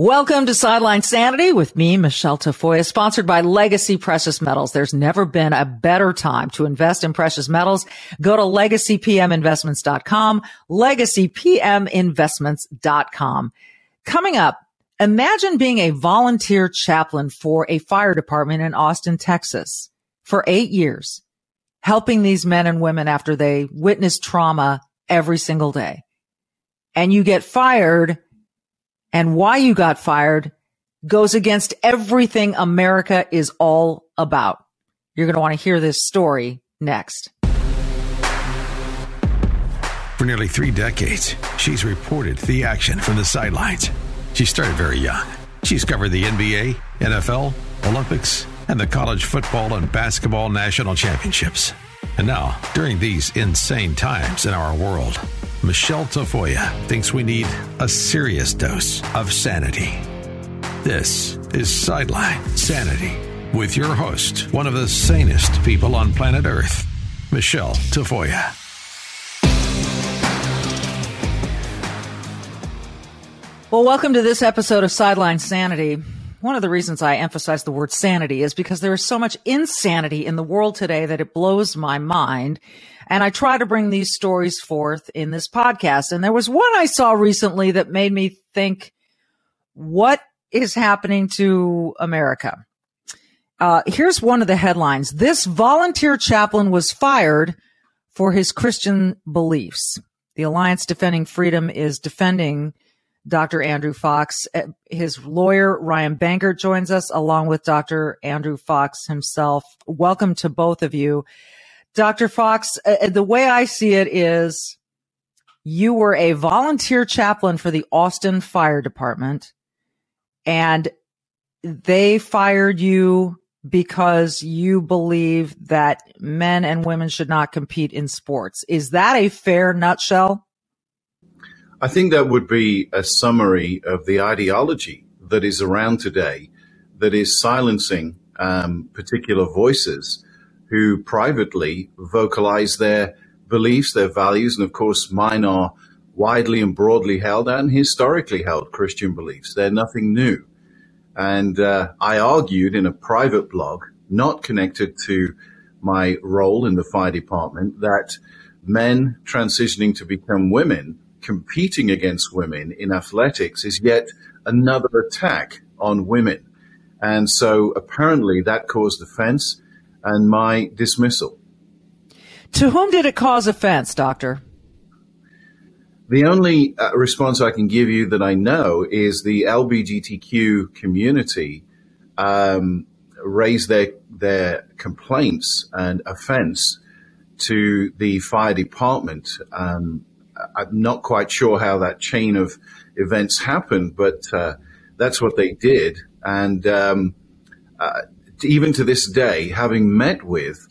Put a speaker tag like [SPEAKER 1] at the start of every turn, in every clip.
[SPEAKER 1] Welcome to Sideline Sanity with me, Michele Tafoya, sponsored by Legacy Precious Metals. There's never been a better time to invest in precious metals. Go to legacypminvestments.com, legacypminvestments.com. Coming up, imagine being a volunteer chaplain for a fire department in Austin, Texas for eight years, helping these men and women after they witness trauma every single day. And you get fired and why you got fired goes against everything America is all about. You're going to want to hear this story next.
[SPEAKER 2] For nearly three decades, she's reported the action from the sidelines. She started very young. She's covered the NBA, NFL, Olympics, and the college football and basketball national championships. And now, during these insane times in our world, Michele Tafoya thinks we need a serious dose of sanity. This is Sideline Sanity with your host, one of the sanest people on planet Earth, Michele Tafoya.
[SPEAKER 1] Well, welcome to this episode of Sideline Sanity. One of the reasons I emphasize the word sanity is because there is so much insanity in the world today that it blows my mind. And I try to bring these stories forth in this podcast. And there was one I saw recently that made me think, what is happening to America? Uh, here's one of the headlines. This volunteer chaplain was fired for his Christian beliefs. The Alliance Defending Freedom is defending Dr. Andrew Fox. Uh, his lawyer, Ryan Bangert, joins us along with Dr. Andrew Fox himself. Welcome to both of you. Dr. Fox, uh, uh, the way I see it is you were a volunteer chaplain for the Austin Fire Department and they fired you because you believe that men and women should not compete in sports. Is that a fair nutshell?
[SPEAKER 3] I think that would be a summary of the ideology that is around today that is silencing um, particular voices who privately vocalize their beliefs, their values, and of course, mine are widely and broadly held and historically held Christian beliefs. They're nothing new. And uh, I argued in a private blog, not connected to my role in the fire department, that men transitioning to become women, competing against women in athletics, is yet another attack on women. And so apparently that caused offense and my dismissal.
[SPEAKER 1] To whom did it cause offense, Doctor?
[SPEAKER 3] The only uh, response I can give you that I know is the LBGTQ community um, raised their their complaints and offense to the fire department. Um, I'm not quite sure how that chain of events happened, but uh, that's what they did. And um, uh, even to this day, having met with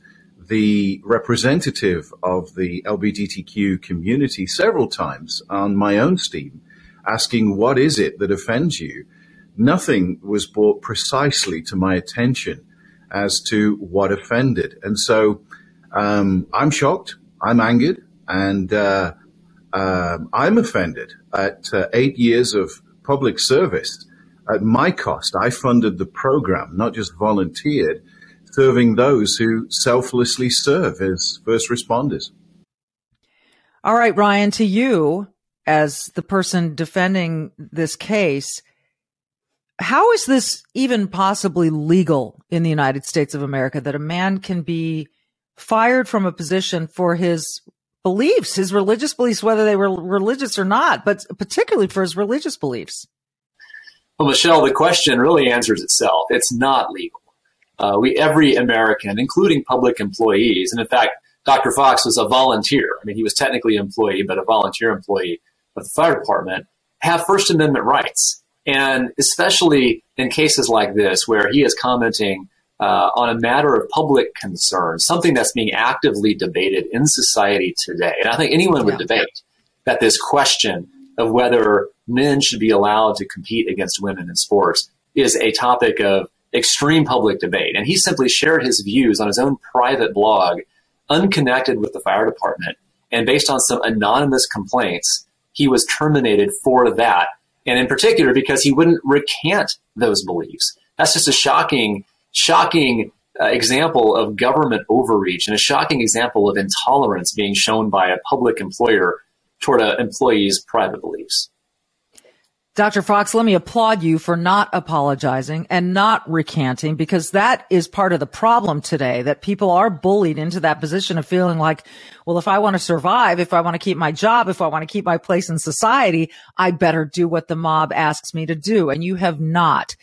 [SPEAKER 3] the representative of the LGBTQ community several times on my own steam, asking what is it that offends you, nothing was brought precisely to my attention as to what offended. And so um, I'm shocked, I'm angered, and uh, uh, I'm offended at uh, eight years of public service at my cost. I funded the program, not just volunteered, serving those who selflessly serve as first responders.
[SPEAKER 1] All right, Ryan, to you as the person defending this case, how is this even possibly legal in the United States of America that a man can be fired from a position for his beliefs, his religious beliefs, whether they were religious or not, but particularly for his religious beliefs?
[SPEAKER 4] Well, Michele, the question really answers itself. It's not legal. Uh, we, every American, including public employees, and in fact, Dr. Fox was a volunteer. I mean, he was technically an employee, but a volunteer employee of the fire department, have First Amendment rights. And especially in cases like this, where he is commenting uh, on a matter of public concern, something that's being actively debated in society today. And I think anyone would yeah. debate that this question of whether men should be allowed to compete against women in sports is a topic of extreme public debate. And he simply shared his views on his own private blog, unconnected with the fire department. And based on some anonymous complaints, he was terminated for that. And in particular, because he wouldn't recant those beliefs. That's just a shocking shocking uh, example of government overreach and a shocking example of intolerance being shown by a public employer toward an employee's private beliefs.
[SPEAKER 1] Dr. Fox, let me applaud you for not apologizing and not recanting because that is part of the problem today that people are bullied into that position of feeling like, well, if I want to survive, if I want to keep my job, if I want to keep my place in society, I better do what the mob asks me to do. And you have not.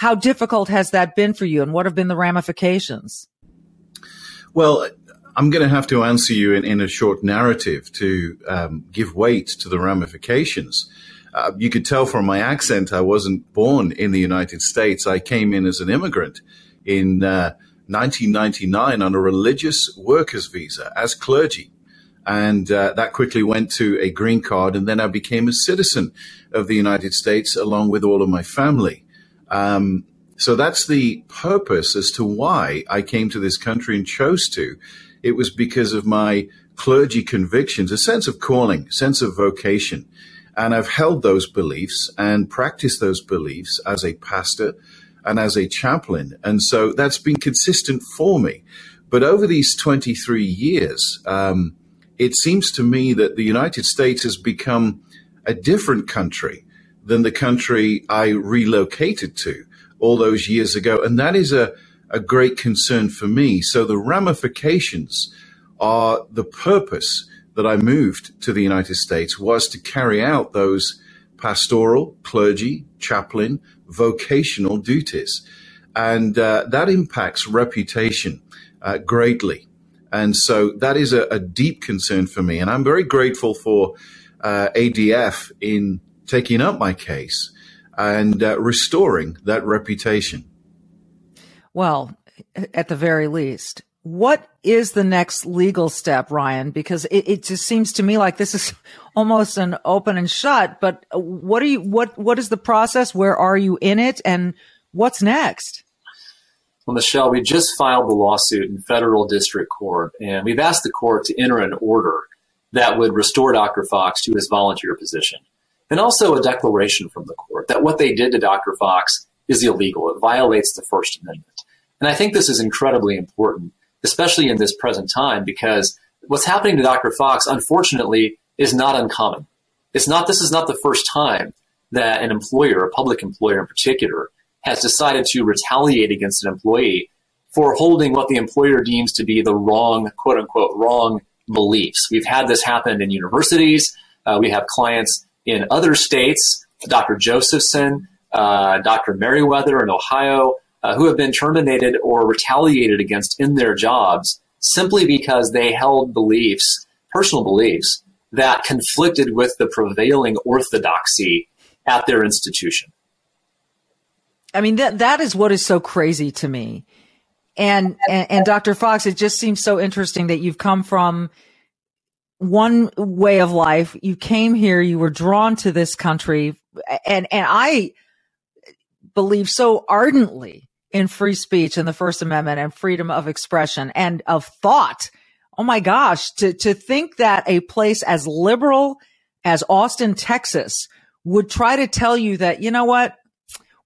[SPEAKER 1] How difficult has that been for you and what have been the ramifications?
[SPEAKER 3] Well, I'm going to have to answer you in, in a short narrative to um, give weight to the ramifications. Uh, you could tell from my accent I wasn't born in the United States. I came in as an immigrant in uh, 1999 on a religious workers visa as clergy. And uh, that quickly went to a green card. And then I became a citizen of the United States along with all of my family. Um, so that's the purpose as to why I came to this country and chose to. It was because of my clergy convictions, a sense of calling, sense of vocation. And I've held those beliefs and practiced those beliefs as a pastor and as a chaplain. And so that's been consistent for me. But over these 23 years, um, it seems to me that the United States has become a different country than the country I relocated to all those years ago. And that is a, a great concern for me. So the ramifications are the purpose that I moved to the United States was to carry out those pastoral, clergy, chaplain, vocational duties. And uh, that impacts reputation uh, greatly. And so that is a, a, deep concern for me. And I'm very grateful for uh, ADF in taking up my case and uh, restoring that reputation.
[SPEAKER 1] Well, at the very least, what is the next legal step, Ryan? Because it, it, just seems to me like this is almost an open and shut. But what are you? What what is the process? Where are you in it? And what's next?
[SPEAKER 4] Well, Michele, we just filed the lawsuit in federal district court, and we've asked the court to enter an order that would restore Dr. Fox to his volunteer position and also a declaration from the court that what they did to Dr. Fox is illegal. It violates the First Amendment. And I think this is incredibly important, especially in this present time, because what's happening to Dr. Fox, unfortunately, is not uncommon. It's not, this is not the first time that an employer, a public employer in particular, has decided to retaliate against an employee for holding what the employer deems to be the wrong, quote unquote, wrong beliefs. We've had this happen in universities. Uh, we have clients in other states, Dr. Josephson, uh, Dr. Meriwether in Ohio, uh, who have been terminated or retaliated against in their jobs simply because they held beliefs, personal beliefs, that conflicted with the prevailing orthodoxy at their institution.
[SPEAKER 1] I mean that that is what is so crazy to me. And, and, and Dr. Fox, it just seems so interesting that you've come from one way of life. You came here, you were drawn to this country, and and I believe so ardently in free speech and the First Amendment and freedom of expression and of thought. Oh my gosh, to to think that a place as liberal as Austin, Texas would try to tell you that, you know what?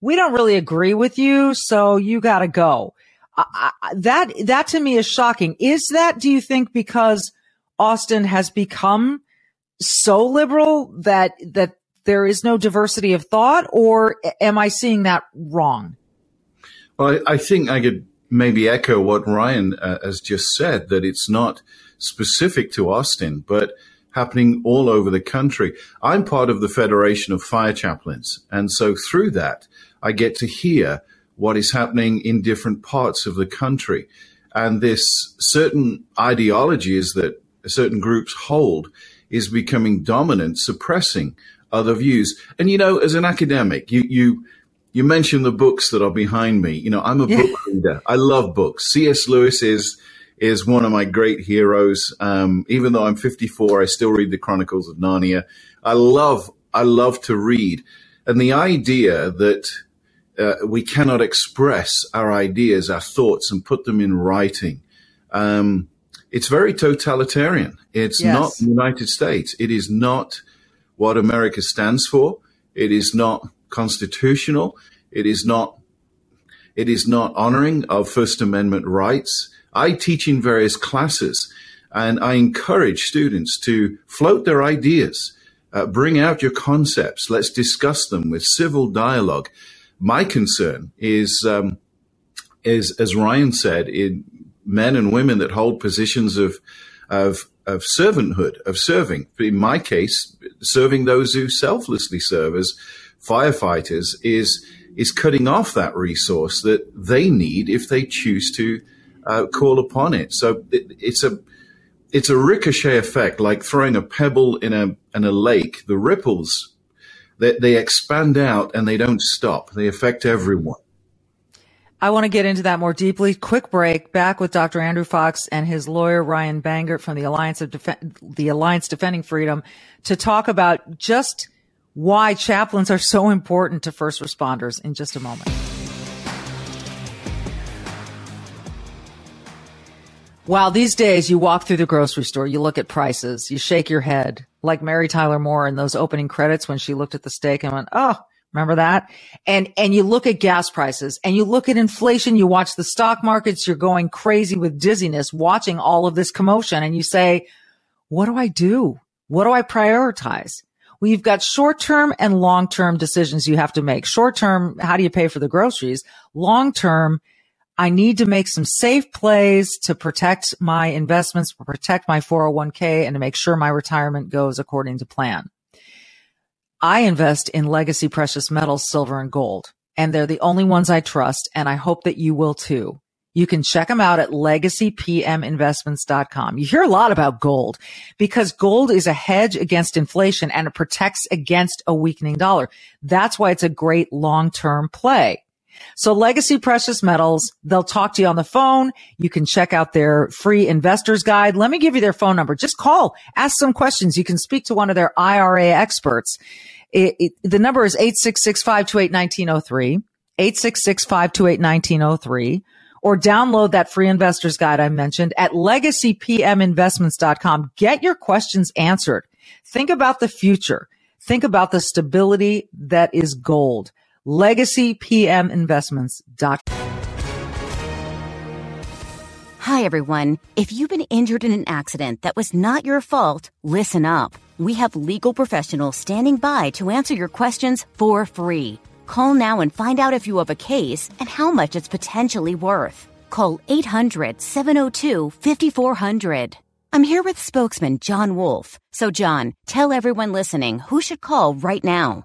[SPEAKER 1] We don't really agree with you, so you got to go. I, I, that that to me is shocking. Is that do you think because Austin has become so liberal that that there is no diversity of thought, or am I seeing that wrong?
[SPEAKER 3] Well, I, I think I could maybe echo what Ryan uh, has just said that it's not specific to Austin, but happening all over the country. I'm part of the Federation of Fire Chaplains, and so through that, I get to hear what is happening in different parts of the country. And this certain ideology is that certain groups hold is becoming dominant, suppressing other views. And you know, as an academic, you you you mentioned the books that are behind me. You know, I'm a book reader. I love books. C.S. Lewis is is one of my great heroes. Um, even though I'm 54, I still read the Chronicles of Narnia. I love I love to read, and the idea that uh, we cannot express our ideas, our thoughts, and put them in writing. Um, it's very totalitarian. It's yes. not the United States. It is not what America stands for. It is not constitutional. It is not. It is not honoring of First Amendment rights. I teach in various classes, and I encourage students to float their ideas, uh, bring out your concepts. Let's discuss them with civil dialogue. My concern is, um, is as Ryan said, in men and women that hold positions of of of servanthood, of serving. In my case, serving those who selflessly serve as firefighters is is cutting off that resource that they need if they choose to uh, call upon it. So it, it's a it's a ricochet effect, like throwing a pebble in a in a lake. The ripples they, they expand out and they don't stop. They affect everyone.
[SPEAKER 1] I want to get into that more deeply. Quick break. Back with Dr. Andrew Fox and his lawyer Ryan Bangert from the Alliance of Def- the Alliance Defending Freedom to talk about just why chaplains are so important to first responders in just a moment. Wow, these days you walk through the grocery store, you look at prices, you shake your head, like Mary Tyler Moore in those opening credits when she looked at the steak and went, "Oh, Remember that? And, and you look at gas prices and you look at inflation, you watch the stock markets, you're going crazy with dizziness watching all of this commotion and you say, what do I do? What do I prioritize? Well, you've got short term and long term decisions you have to make. Short term, how do you pay for the groceries? Long term, I need to make some safe plays to protect my investments, protect my 401k and to make sure my retirement goes according to plan. I invest in legacy precious metals, silver and gold, and they're the only ones I trust. And I hope that you will too. You can check them out at legacypminvestments.com. You hear a lot about gold because gold is a hedge against inflation and it protects against a weakening dollar. That's why it's a great long-term play. So Legacy Precious Metals, they'll talk to you on the phone. You can check out their free investors guide. Let me give you their phone number. Just call, ask some questions. You can speak to one of their IRA experts. It, it, the number is 866-528-1903, 866-528-1903, or download that free investors guide I mentioned at legacypminvestments.com. Get your questions answered. Think about the future. Think about the stability that is gold. LegacyPMInvestments.com.
[SPEAKER 5] Hi, everyone. If you've been injured in an accident that was not your fault, listen up. We have legal professionals standing by to answer your questions for free. Call now and find out if you have a case and how much it's potentially worth. Call 800 702 5400. I'm here with spokesman John Wolf. So, John, tell everyone listening who should call right now.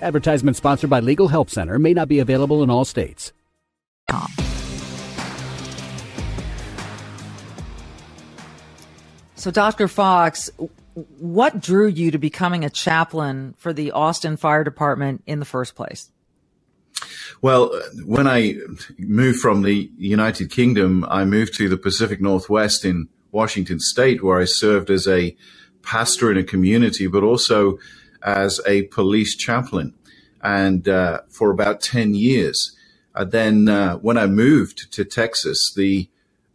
[SPEAKER 6] Advertisement sponsored by Legal Help Center may not be available in all states.
[SPEAKER 1] So, Dr. Fox, what drew you to becoming a chaplain for the Austin Fire Department in the first place?
[SPEAKER 3] Well, when I moved from the United Kingdom, I moved to the Pacific Northwest in Washington State, where I served as a pastor in a community, but also as a police chaplain, and uh, for about ten years. Uh, then, uh, when I moved to Texas, the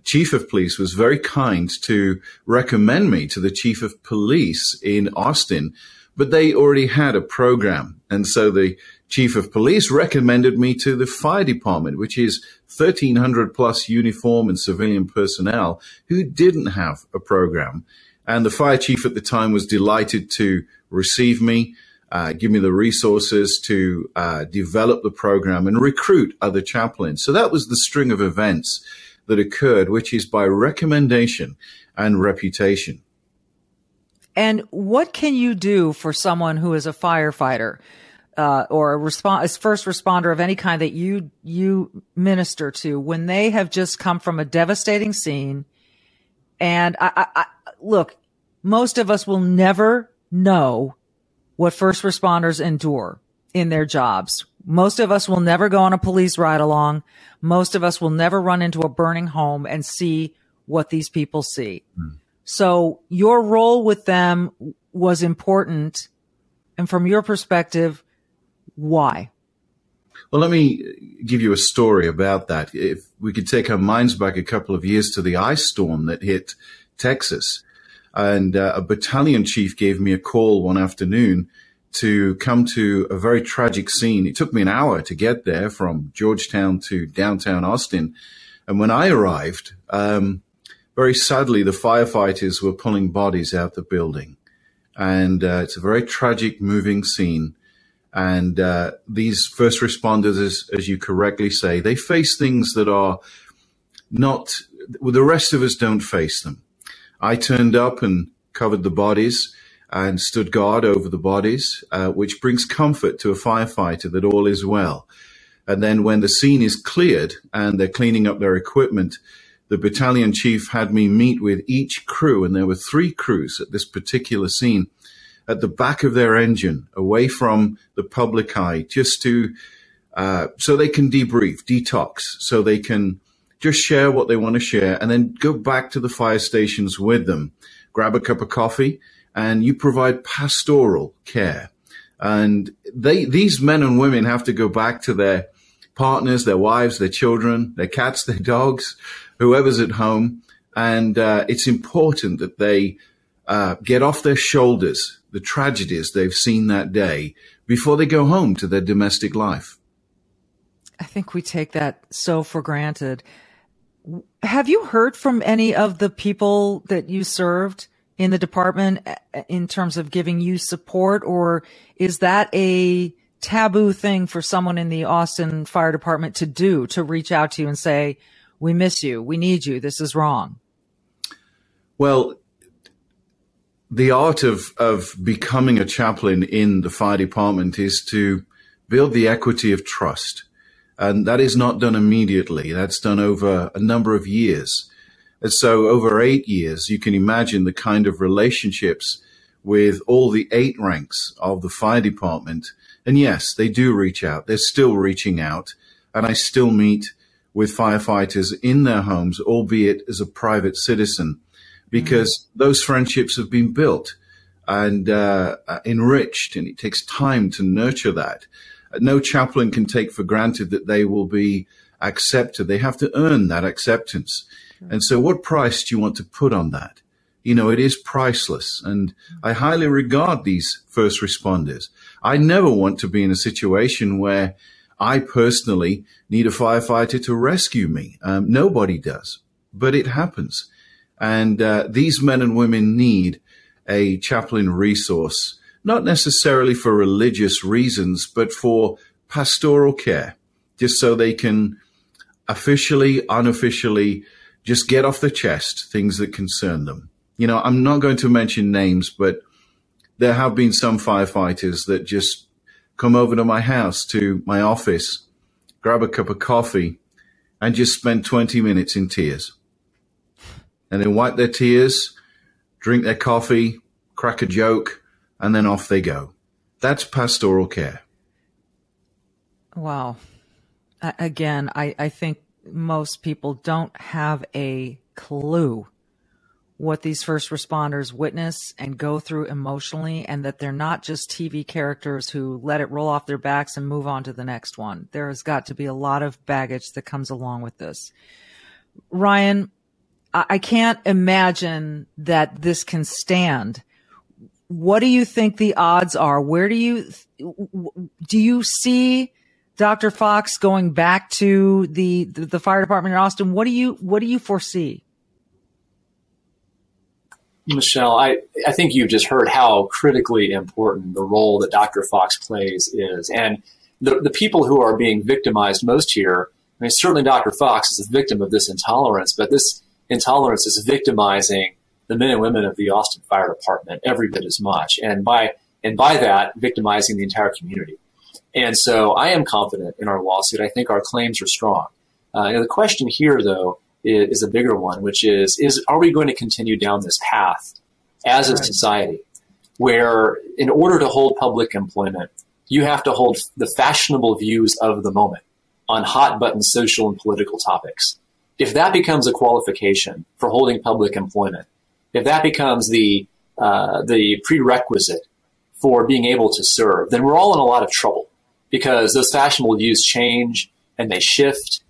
[SPEAKER 3] chief of police was very kind to recommend me to the chief of police in Austin, but they already had a program. And so the chief of police recommended me to the fire department, which is 1300 plus uniform and civilian personnel who didn't have a program. And the fire chief at the time was delighted to receive me. uh, give me the resources to uh, develop the program and recruit other chaplains. So that was the string of events that occurred, which is by recommendation and reputation.
[SPEAKER 1] And what can you do for someone who is a firefighter uh, or a, resp- first responder of any kind that you you minister to when they have just come from a devastating scene? And I, I, I look, most of us will never know what first responders endure in their jobs. Most of us will never go on a police ride along. Most of us will never run into a burning home and see what these people see. So your role with them was important. And from your perspective, why?
[SPEAKER 3] Well, let me give you a story about that. If we could take our minds back a couple of years to the ice storm that hit Texas, and uh, a battalion chief gave me a call one afternoon to come to a very tragic scene. It took me an hour to get there from Georgetown to downtown Austin. And when I arrived, um, very sadly, the firefighters were pulling bodies out the building. And uh, it's a very tragic, moving scene. And uh, these first responders, as, as you correctly say, they face things that are not, well, the rest of us don't face them. I turned up and covered the bodies and stood guard over the bodies, uh, which brings comfort to a firefighter that all is well. And then when the scene is cleared and they're cleaning up their equipment, the battalion chief had me meet with each crew, and there were three crews at this particular scene at the back of their engine, away from the public eye, just to uh, so they can debrief, detox, so they can just share what they want to share, and then go back to the fire stations with them, grab a cup of coffee, and you provide pastoral care. And they, these men and women have to go back to their partners, their wives, their children, their cats, their dogs, whoever's at home. And uh, it's important that they uh, get off their shoulders the tragedies they've seen that day before they go home to their domestic life.
[SPEAKER 1] I think we take that so for granted. Have you heard from any of the people that you served in the department uh, in terms of giving you support, or is that a taboo thing for someone in the Austin Fire Department to do to reach out to you and say, "We miss you, we need you, this is wrong"?
[SPEAKER 3] Well, the art of of becoming a chaplain in the fire department is to build the equity of trust, and that is not done immediately. That's done over a number of years. And so over eight years, you can imagine the kind of relationships with all the eight ranks of the fire department. And yes, they do reach out. They're still reaching out. And I still meet with firefighters in their homes, albeit as a private citizen, because mm-hmm. those friendships have been built and uh, enriched, and it takes time to nurture that. No chaplain can take for granted that they will be accepted. They have to earn that acceptance. And so what price do you want to put on that? You know, it is priceless. And I highly regard these first responders. I never want to be in a situation where I personally need a firefighter to rescue me. Um, nobody does, but it happens. And uh, these men and women need a chaplain resource, not necessarily for religious reasons, but for pastoral care, just so they can officially, unofficially just get off the chest things that concern them. You know, I'm not going to mention names, but there have been some firefighters that just come over to my house, to my office, grab a cup of coffee, and just spend 20 minutes in tears. And then wipe their tears, drink their coffee, crack a joke, and then off they go. That's pastoral care.
[SPEAKER 1] Wow. Again, I, I think most people don't have a clue what these first responders witness and go through emotionally and that they're not just TV characters who let it roll off their backs and move on to the next one. There has got to be a lot of baggage that comes along with this. Ryan, I can't imagine that this can stand. What do you think the odds are? Where do you, do you see Dr. Fox going back to the, the, the fire department in Austin, what do you what do you foresee?
[SPEAKER 4] Michele, I, I think you've just heard how critically important the role that Dr. Fox plays is. And the, the people who are being victimized most here, I mean, certainly Dr. Fox is a victim of this intolerance, but this intolerance is victimizing the men and women of the Austin Fire Department every bit as much. And by, and by that, victimizing the entire community. And so I am confident in our lawsuit. I think our claims are strong. Uh, the question here, though, is, is, a bigger one, which is, is are we going to continue down this path as a society where in order to hold public employment, you have to hold the fashionable views of the moment on hot button social and political topics. If that becomes a qualification for holding public employment, if that becomes the uh, the prerequisite for being able to serve, then we're all in a lot of trouble because those fashionable views change and they shift,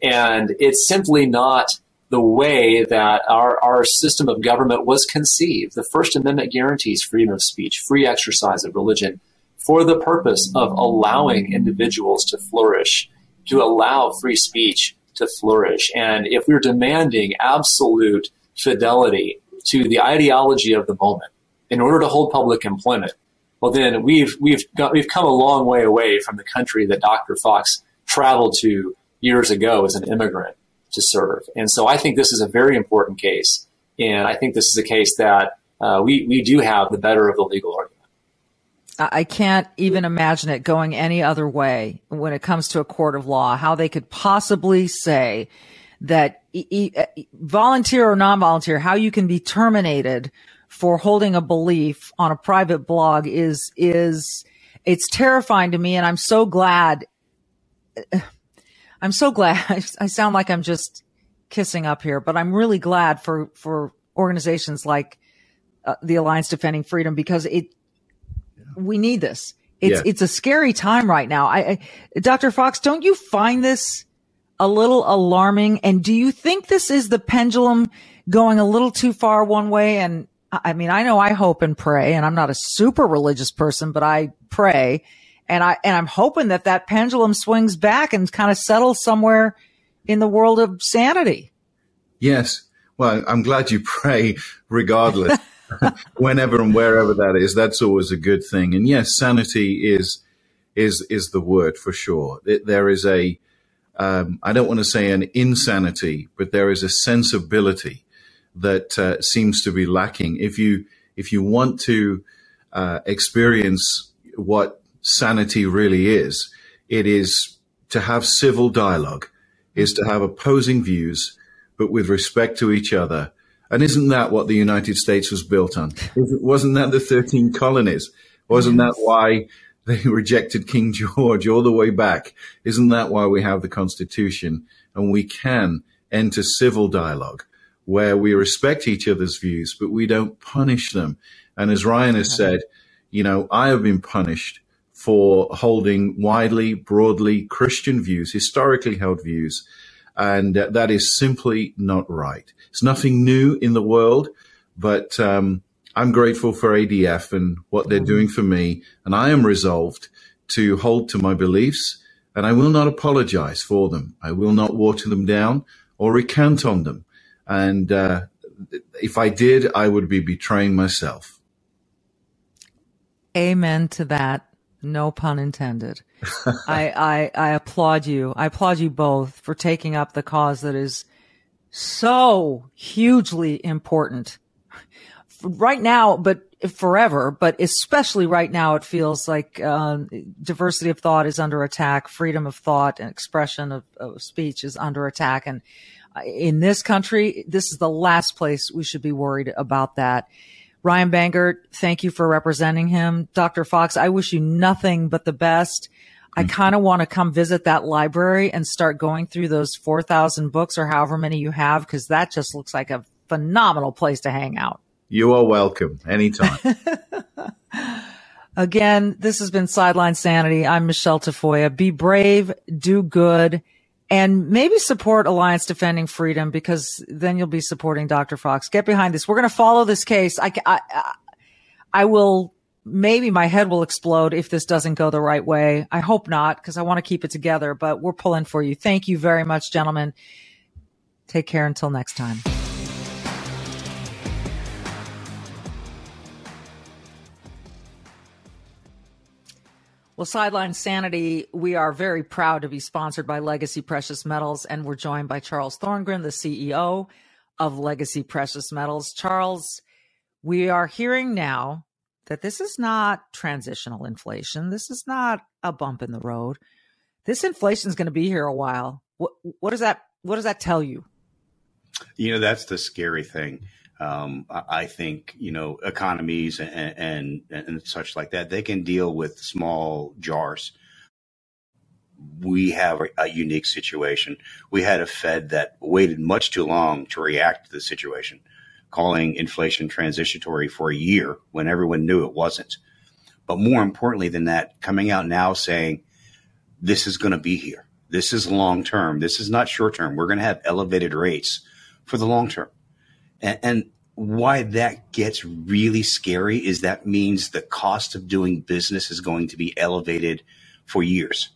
[SPEAKER 4] and it's simply not the way that our, our system of government was conceived. The First Amendment guarantees freedom of speech, free exercise of religion, for the purpose of allowing individuals to flourish, to allow free speech to flourish. And if we're demanding absolute fidelity to the ideology of the moment in order to hold public employment, well, then we've we've got, we've come a long way away from the country that Dr. Fox traveled to years ago as an immigrant to serve. And so I think this is a very important case, and I think this is a case that uh, we we do have the better of the legal argument.
[SPEAKER 1] I can't even imagine it going any other way when it comes to a court of law, how they could possibly say that e- e- volunteer or non-volunteer, how you can be terminated for holding a belief on a private blog is, is, it's terrifying to me. And I'm so glad, I'm so glad I sound like I'm just kissing up here, but I'm really glad for, for organizations like uh, the Alliance Defending Freedom because it, we need this. It's yeah. it's a scary time right now. I, I, Dr. Fox, don't you find this a little alarming? And do you think this is the pendulum going a little too far one way? And I mean, I know I hope and pray, and I'm not a super religious person, but I pray, and I and I'm hoping that that pendulum swings back and kind of settles somewhere in the world of sanity.
[SPEAKER 3] Yes. Well, I'm glad you pray regardless. whenever and wherever that is, that's always a good thing. And yes, sanity is is is the word for sure. It, there is a um, I don't want to say an insanity, but there is a sensibility that uh, seems to be lacking. If you if you want to uh, experience what sanity really is, it is to have civil dialogue, is to have opposing views, but with respect to each other and isn't that what the United States was built on? Wasn't that the 13 colonies? Wasn't that why they rejected King George all the way back? Isn't that why we have the Constitution and we can enter civil dialogue where we respect each other's views, but we don't punish them? And as Ryan has said, you know, I have been punished for holding widely, broadly Christian views, historically held views and that is simply not right. It's nothing new in the world, but um, I'm grateful for ADF and what they're doing for me, and I am resolved to hold to my beliefs, and I will not apologize for them. I will not water them down or recant on them. And uh, if I did, I would be betraying myself.
[SPEAKER 1] Amen to that. No pun intended. I, I, I applaud you. I applaud you both for taking up the cause that is so hugely important right now, but forever, but especially right now, it feels like uh, diversity of thought is under attack. Freedom of thought and expression of, of, speech is under attack. And uh, in this country, this is the last place we should be worried about that. Ryan Bangert, thank you for representing him. Dr. Fox, I wish you nothing but the best. I kind of want to come visit that library and start going through those 4,000 books or however many you have, because that just looks like a phenomenal place to hang out.
[SPEAKER 3] You are welcome anytime.
[SPEAKER 1] Again, this has been Sideline Sanity. I'm Michele Tafoya. Be brave, do good, and maybe support Alliance Defending Freedom because then you'll be supporting Dr. Fox. Get behind this. We're going to follow this case. I, I, I will, maybe my head will explode if this doesn't go the right way. I hope not because I want to keep it together, but we're pulling for you. Thank you very much, gentlemen. Take care until next time. Well, Sideline Sanity, we are very proud to be sponsored by Legacy Precious Metals, and we're joined by Charles Thorngren, the CEO of Legacy Precious Metals. Charles, we are hearing now that this is not transitional inflation. This is not a bump in the road. This inflation is going to be here a while. What, what does that What does that tell you?
[SPEAKER 7] You know, that's the scary thing. Um, I think you know economies and, and, and such like that they can deal with small jars. We have a, unique situation. We had a Fed that waited much too long to react to the situation, calling inflation transitory for a year when everyone knew it wasn't. But more importantly than that, coming out now saying this is going to be here. This is long term. This is not short term. We're going to have elevated rates for the long term. And, and why that gets really scary is that means the cost of doing business is going to be elevated for years,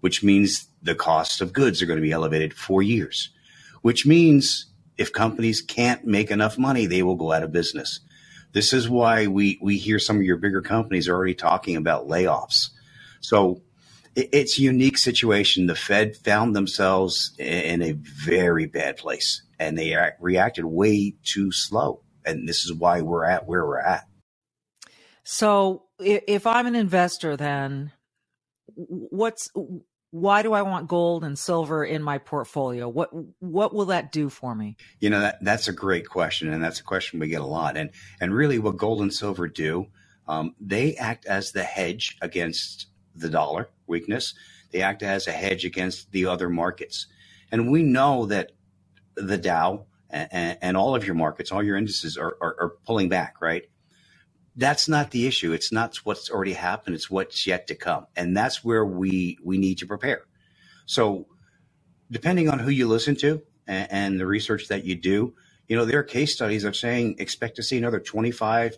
[SPEAKER 7] which means the cost of goods are going to be elevated for years, which means if companies can't make enough money, they will go out of business. This is why we, we hear some of your bigger companies are already talking about layoffs. So it's a unique situation. The Fed found themselves in a very bad place and they reacted way too slow. And this is why we're at where we're at.
[SPEAKER 1] So if I'm an investor, then what's why do I want gold and silver in my portfolio? What what will that do for me?
[SPEAKER 7] You know that that's a great question, and that's a question we get a lot. And and really, what gold and silver do, um, they act as the hedge against the dollar weakness. They act as a hedge against the other markets. And we know that the Dow and, and all of your markets, all your indices are, are, are pulling back, right? That's not the issue. It's not what's already happened. It's what's yet to come. And that's where we, we need to prepare. So depending on who you listen to and, and the research that you do, you know, there are case studies of saying expect to see another 25,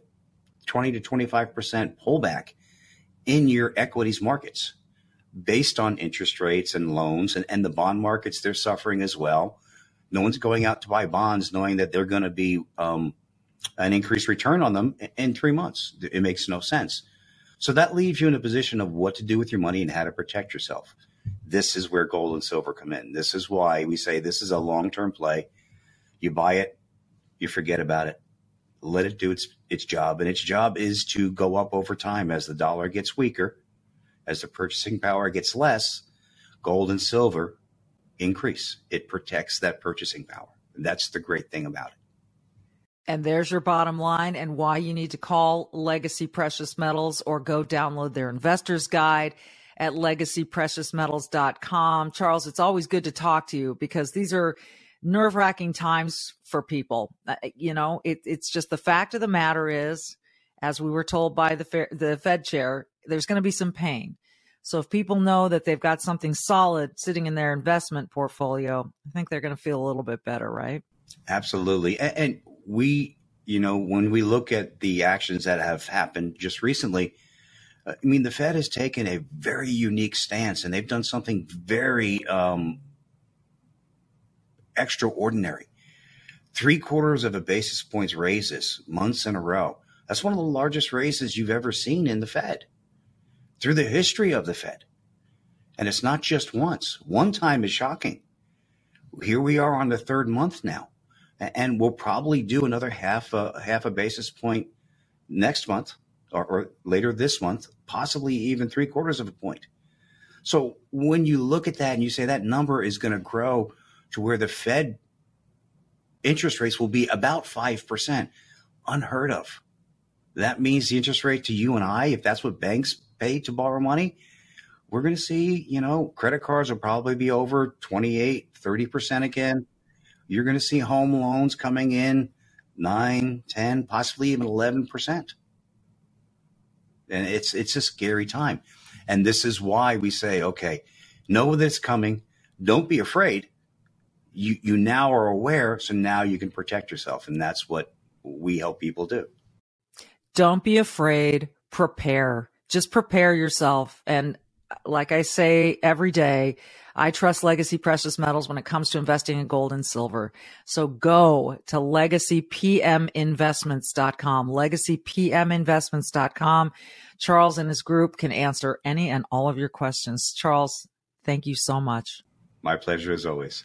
[SPEAKER 7] 20 to 25% pullback in your equities markets based on interest rates and loans and, and the bond markets they're suffering as well. No one's going out to buy bonds knowing that they're going to be um, an increased return on them in three months. It makes no sense. So that leaves you in a position of what to do with your money and how to protect yourself. This is where gold and silver come in. This is why we say this is a long-term play. You buy it you forget about it let it do its its job, and its job is to go up over time as the dollar gets weaker, as the purchasing power gets less. Gold and silver increase. It protects that purchasing power. And that's the great thing about it.
[SPEAKER 1] And there's your bottom line and why you need to call Legacy Precious Metals or go download their investor's guide at legacypreciousmetals.com. Charles, it's always good to talk to you because these are nerve wracking times for people. Uh, you know, it, it's just the fact of the matter is, as we were told by the the Fed chair, there's going to be some pain. So if people know that they've got something solid sitting in their investment portfolio, I think they're going to feel a little bit better, right?
[SPEAKER 7] Absolutely. And, and we, you know, when we look at the actions that have happened just recently, uh, I mean, the Fed has taken a very unique stance and they've done something very um, extraordinary. Three quarters of a basis points raises months in a row. That's one of the largest raises you've ever seen in the Fed through the history of the Fed. And it's not just once. One time is shocking. Here we are on the third month now, and we'll probably do another half a half a basis point next month or, or later this month, possibly even three quarters of a point. So when you look at that and you say that number is going to grow to where the Fed interest rates will be about 5%. Unheard of. That means the interest rate to you and I, if that's what banks pay to borrow money, we're going to see, you know, credit cards will probably be over 28, 30% again. You're going to see home loans coming in 9, 10, possibly even 11%. And it's it's a scary time. And this is why we say, okay, know that it's coming. Don't be afraid you you now are aware, so now you can protect yourself, and that's what we help people do.
[SPEAKER 1] Don't be afraid. Prepare. Just prepare yourself. And uh, like I say every day, I trust Legacy Precious Metals when it comes to investing in gold and silver. So go to legacypminvestments.com, legacypminvestments.com Charles and his group can answer any and all of your questions. Charles, thank you so much.
[SPEAKER 7] My pleasure as always.